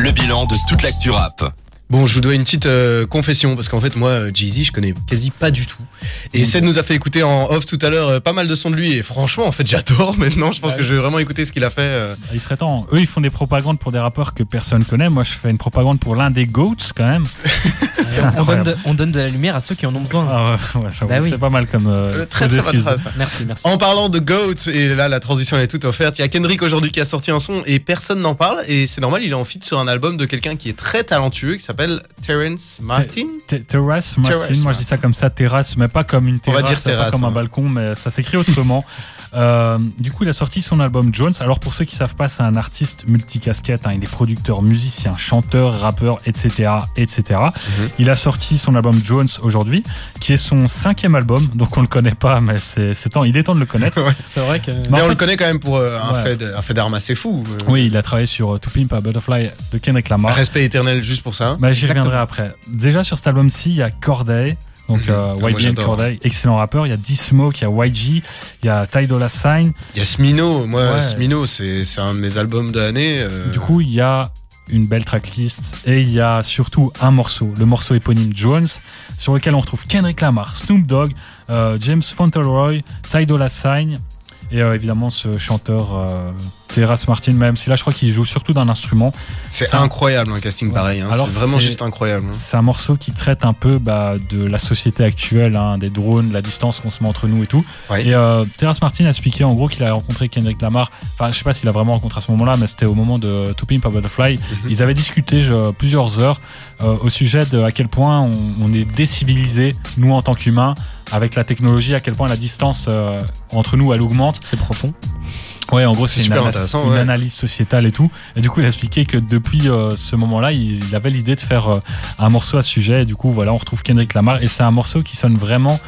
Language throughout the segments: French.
le bilan de toute l'actu rap. Bon, je vous dois une petite euh, confession parce qu'en fait moi euh, Jay-Z je connais quasi pas du tout. Et Seth nous a fait écouter en off tout à l'heure euh, pas mal de sons de lui et franchement en fait j'adore maintenant. Je pense Ouais. que je vais vraiment écouter ce qu'il a fait. euh. Il serait temps. Eux, ils font des propagandes pour des rappeurs que personne connaît. Moi, je fais une propagande pour l'un des GOATs, quand même. On donne, de, on donne de la lumière à ceux qui en ont besoin. Ah ouais, ouais, Bah oui. C'est pas mal comme. euh, très très excuse. Merci, merci. En parlant de Goat, et là la transition elle est toute offerte, il y a Kendrick aujourd'hui qui a sorti un son et personne n'en parle et c'est normal, il est en feat sur un album de quelqu'un qui est très talentueux qui s'appelle Terrence Martin. Te- Terrace Martin, Terrace, moi je dis ça comme ça, terrasse, mais pas comme une On va terrasse, dire terrasse, pas comme un hein. balcon, mais ça s'écrit autrement. Euh, du coup, il a sorti son album Jones. Alors pour ceux qui savent pas, c'est un artiste multicasquette. Hein. Il est producteur, musicien, chanteur, rappeur, etc., etc. Il a sorti son album Jones aujourd'hui, qui est son cinquième album. Donc on le connaît pas, mais c'est c'est temps. Il est temps de le connaître. C'est vrai que. Mais on le connaît quand même pour euh, un, Ouais. fait de- un fait d'armes assez fou. euh. Oui, il a travaillé sur euh, To Pimp a Butterfly de Kendrick Lamar. Respect éternel juste pour ça. Bah, J'y reviendrai après. Déjà sur cet album-ci, il y a Corday. Donc Mhm. euh, Ah. Corday, excellent rappeur. Il y a D-Smoke, il y a YG, il y a Ty Dolla Sign. Il y a Smino, moi Ouais. Smino c'est c'est un de mes albums de l'année. euh. Du coup, il y a une belle tracklist et il y a surtout un morceau, le morceau éponyme Jones, sur lequel on retrouve Kendrick Lamar, Snoop Dogg, euh, James Fauntleroy, Ty Dolla Sign et euh, évidemment ce chanteur euh, Terrace Martin, même si là je crois qu'il joue surtout d'un instrument. c'est incroyable un casting Ouais. pareil. hein. Alors, C'est vraiment c'est- juste incroyable. hein. C'est un morceau qui traite un peu bah, de la société actuelle, hein, des drones, la distance qu'on se met entre nous et tout. Ouais. Et euh, Terrace Martin a expliqué en gros qu'il a rencontré Kendrick Lamar. Enfin, je sais pas s'il a vraiment rencontré à ce moment-là, mais c'était au moment de To Pimp a Butterfly. Mhm. Ils avaient discuté je- plusieurs heures euh, au sujet de à quel point on, on est décivilisé, nous en tant qu'humains, avec la technologie, à quel point la distance euh, entre nous elle augmente. C'est profond. Ouais, en gros, C'est une, ouais. analyse sociétale et tout. Et du coup, il a expliqué que depuis euh, ce moment-là, il, il avait l'idée de faire euh, un morceau à ce sujet. Et du coup, voilà, on retrouve Kendrick Lamar. Et c'est un morceau qui sonne vraiment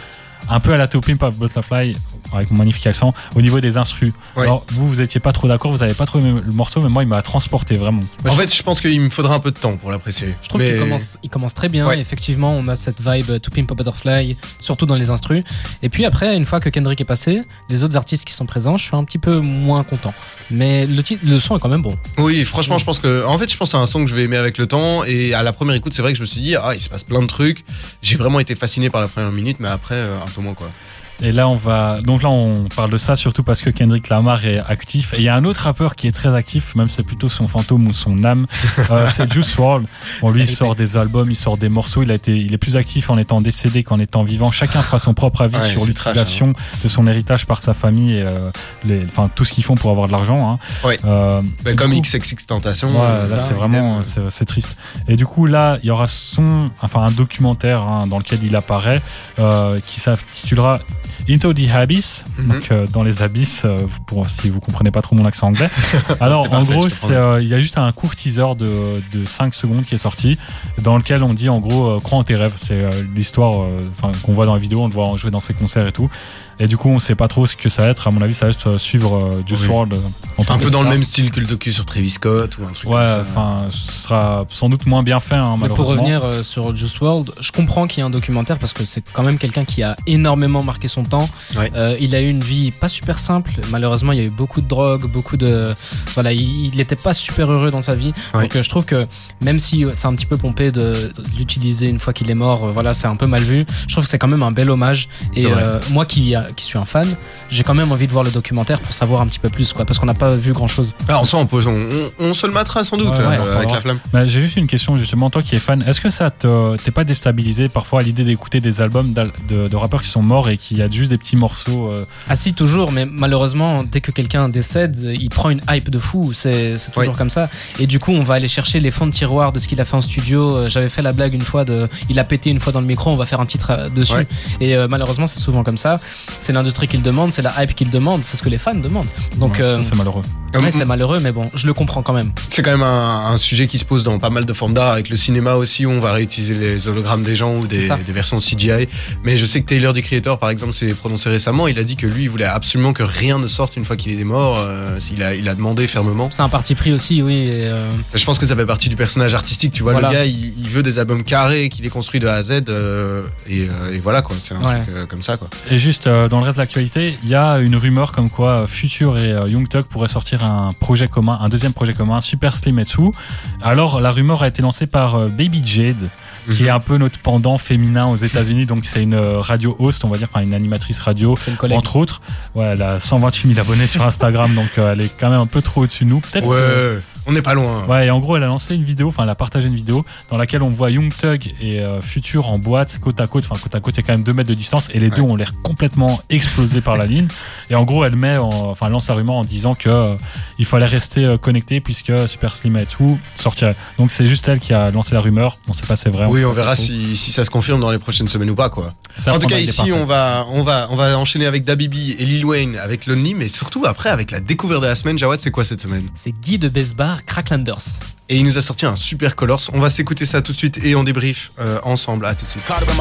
un peu à la To Pimp a Butterfly, avec mon magnifique accent, au niveau des instrus. Ouais. Alors, vous, vous étiez pas trop d'accord, vous avez pas trop aimé le morceau, mais moi, il m'a transporté vraiment. En fait, je pense qu'il me faudra un peu de temps pour l'apprécier. Je trouve Mais- qu'il commence, il commence très bien. Ouais. Effectivement, on a cette vibe To Pimp a Butterfly, surtout dans les instrus. Et puis après, une fois que Kendrick est passé, les autres artistes qui sont présents, je suis un petit peu moins content. Mais le, titre, le son est quand même bon. Oui, franchement, je pense que, en fait, je pense que c'est un son que je vais aimer avec le temps. Et à la première écoute, c'est vrai que je me suis dit, ah, il se passe plein de trucs. J'ai vraiment été fasciné par la première minute, mais après, euh, un peu moins, quoi. Et là, on va. Donc là, on parle de ça surtout parce que Kendrick Lamar est actif. Et il y a un autre rappeur qui est très actif, même si c'est plutôt son fantôme ou son âme. euh, c'est Juice WRLD. Bon, lui, il sort des albums, il sort des morceaux. Il a été, il est plus actif en étant décédé qu'en étant vivant. Chacun fera son propre avis Ouais, sur l'utilisation de son héritage par sa famille et euh, les, enfin tout ce qu'ils font pour avoir de l'argent. Hein. Ouais. Euh, Bah, comme coup- XXX Tentation. Ouais, là c'est vraiment c'est triste. Et du coup là il y aura son enfin un documentaire hein, dans lequel il apparaît qui s'intitulera Into the Abyss, Mhm. donc euh, dans les abysses euh, pour si vous comprenez pas trop mon accent anglais. Alors en parfait, gros euh, il y a juste un court teaser de, de 5 secondes qui est sorti dans lequel on dit en gros euh, crois en tes rêves. C'est euh, l'histoire euh, qu'on voit dans la vidéo, on le voit en jouer dans ses concerts et tout. Et du coup on sait pas trop ce que ça va être. À mon avis ça va être euh, suivre euh, Juice Oui. WRLD euh, en Un peu dans le même style que le docu sur Travis Scott ou un truc Ouais, comme ça. enfin, ce sera sans doute moins bien fait, hein, Mais pour revenir euh, sur Juice WRLD, je comprends qu'il y ait un documentaire parce que c'est quand même quelqu'un qui a énormément marqué son temps. Ouais. Euh, il a eu une vie pas super simple. Malheureusement, il y a eu beaucoup de drogue, beaucoup de voilà, il n'était pas super heureux dans sa vie. Ouais. Donc euh, je trouve que même si c'est un petit peu pompé de, l'utiliser une fois qu'il est mort, euh, voilà, c'est un peu mal vu. Je trouve que c'est quand même un bel hommage. Et euh, moi qui, qui suis un fan, j'ai quand même envie de voir le documentaire pour savoir un petit peu plus, quoi, parce qu'on n'a pas vu grand chose. Alors, ça, on, peut, on, on- on se le matera sans doute Ouais, euh, ouais, avec la flamme. Bah, J'ai juste une question, justement, toi qui es fan, est-ce que ça te- t'es pas déstabilisé parfois à l'idée d'écouter des albums de, de rappeurs qui sont morts et qui a juste des petits morceaux euh, Ah si, toujours, mais malheureusement, dès que quelqu'un décède, il prend une hype de fou, c'est toujours Oui. comme ça. Et du coup, on va aller chercher les fonds de tiroir de ce qu'il a fait en studio. Euh, J'avais fait la blague une fois de... Il a pété une fois dans le micro, on va faire un titre euh, dessus. Ouais. Et euh, malheureusement, c'est souvent comme ça. C'est l'industrie qui le demande, c'est la hype qui le demande, c'est ce que les fans demandent. Donc, ouais, euh, c'est malheureux. Ouais, Euh, c'est malheureux, mais bon, je le comprends quand même. C'est quand même un, un sujet qui se pose dans pas mal de formes d'art, avec le cinéma aussi, où on va réutiliser les hologrammes des gens ou des, versions CGI. Mais je sais que Taylor, du Creator, par exemple, s'est prononcé récemment. Il a dit que lui, il voulait absolument que rien ne sorte une fois qu'il est mort. Euh, il, a, il a demandé fermement. C'est un parti pris aussi, oui. et, euh, Je pense que ça fait partie du personnage artistique. Tu vois, Voilà. le gars, il, il veut des albums carrés qu'il est construit de A à Z. euh, et, et voilà, quoi. C'est un Ouais. truc euh, comme ça, quoi. Et juste euh, dans le reste de l'actualité, il y a une rumeur comme quoi Future et euh, Young Thug pourraient sortir un projet commun, un deuxième projet commun, Super Slim et tout. Alors la rumeur a été lancée par euh, Baby Jade, qui Mhm. est un peu notre pendant féminin aux États-Unis. Donc c'est une euh, radio host, on va dire, enfin une animatrice radio. Une. Entre autres, ouais, elle a 128 000 abonnés sur Instagram, donc euh, elle est quand même un peu trop au-dessus de nous. Peut-être que- on n'est pas loin. Ouais, et en gros, elle a lancé une vidéo, enfin, elle a partagé une vidéo dans laquelle on voit Young Thug et euh, Future en boîte, côte à côte. Enfin, côte à côte, il y a quand même 2 mètres de distance et les deux ont l'air complètement explosés par la ligne. Et en gros, elle met, en- enfin, elle lance un rumeur en disant que euh, il fallait rester euh, connecté puisque Super Slim et tout sortirait. Donc, c'est juste elle qui a lancé la rumeur. On sait pas si c'est vrai. Oui, on verra si, si ça se confirme dans les prochaines semaines ou pas, quoi. Ça en tout cas, ici, on va, on, va, on va enchaîner avec Dabibi et Lil Wayne avec Lonely, mais surtout après avec la découverte de la semaine. Jawad, c'est quoi cette semaine? C'est Guy de Besbar, Cracklanders. Et il nous a sorti un super Colors. On va s'écouter ça tout de suite et on débrief euh, ensemble. À tout de suite.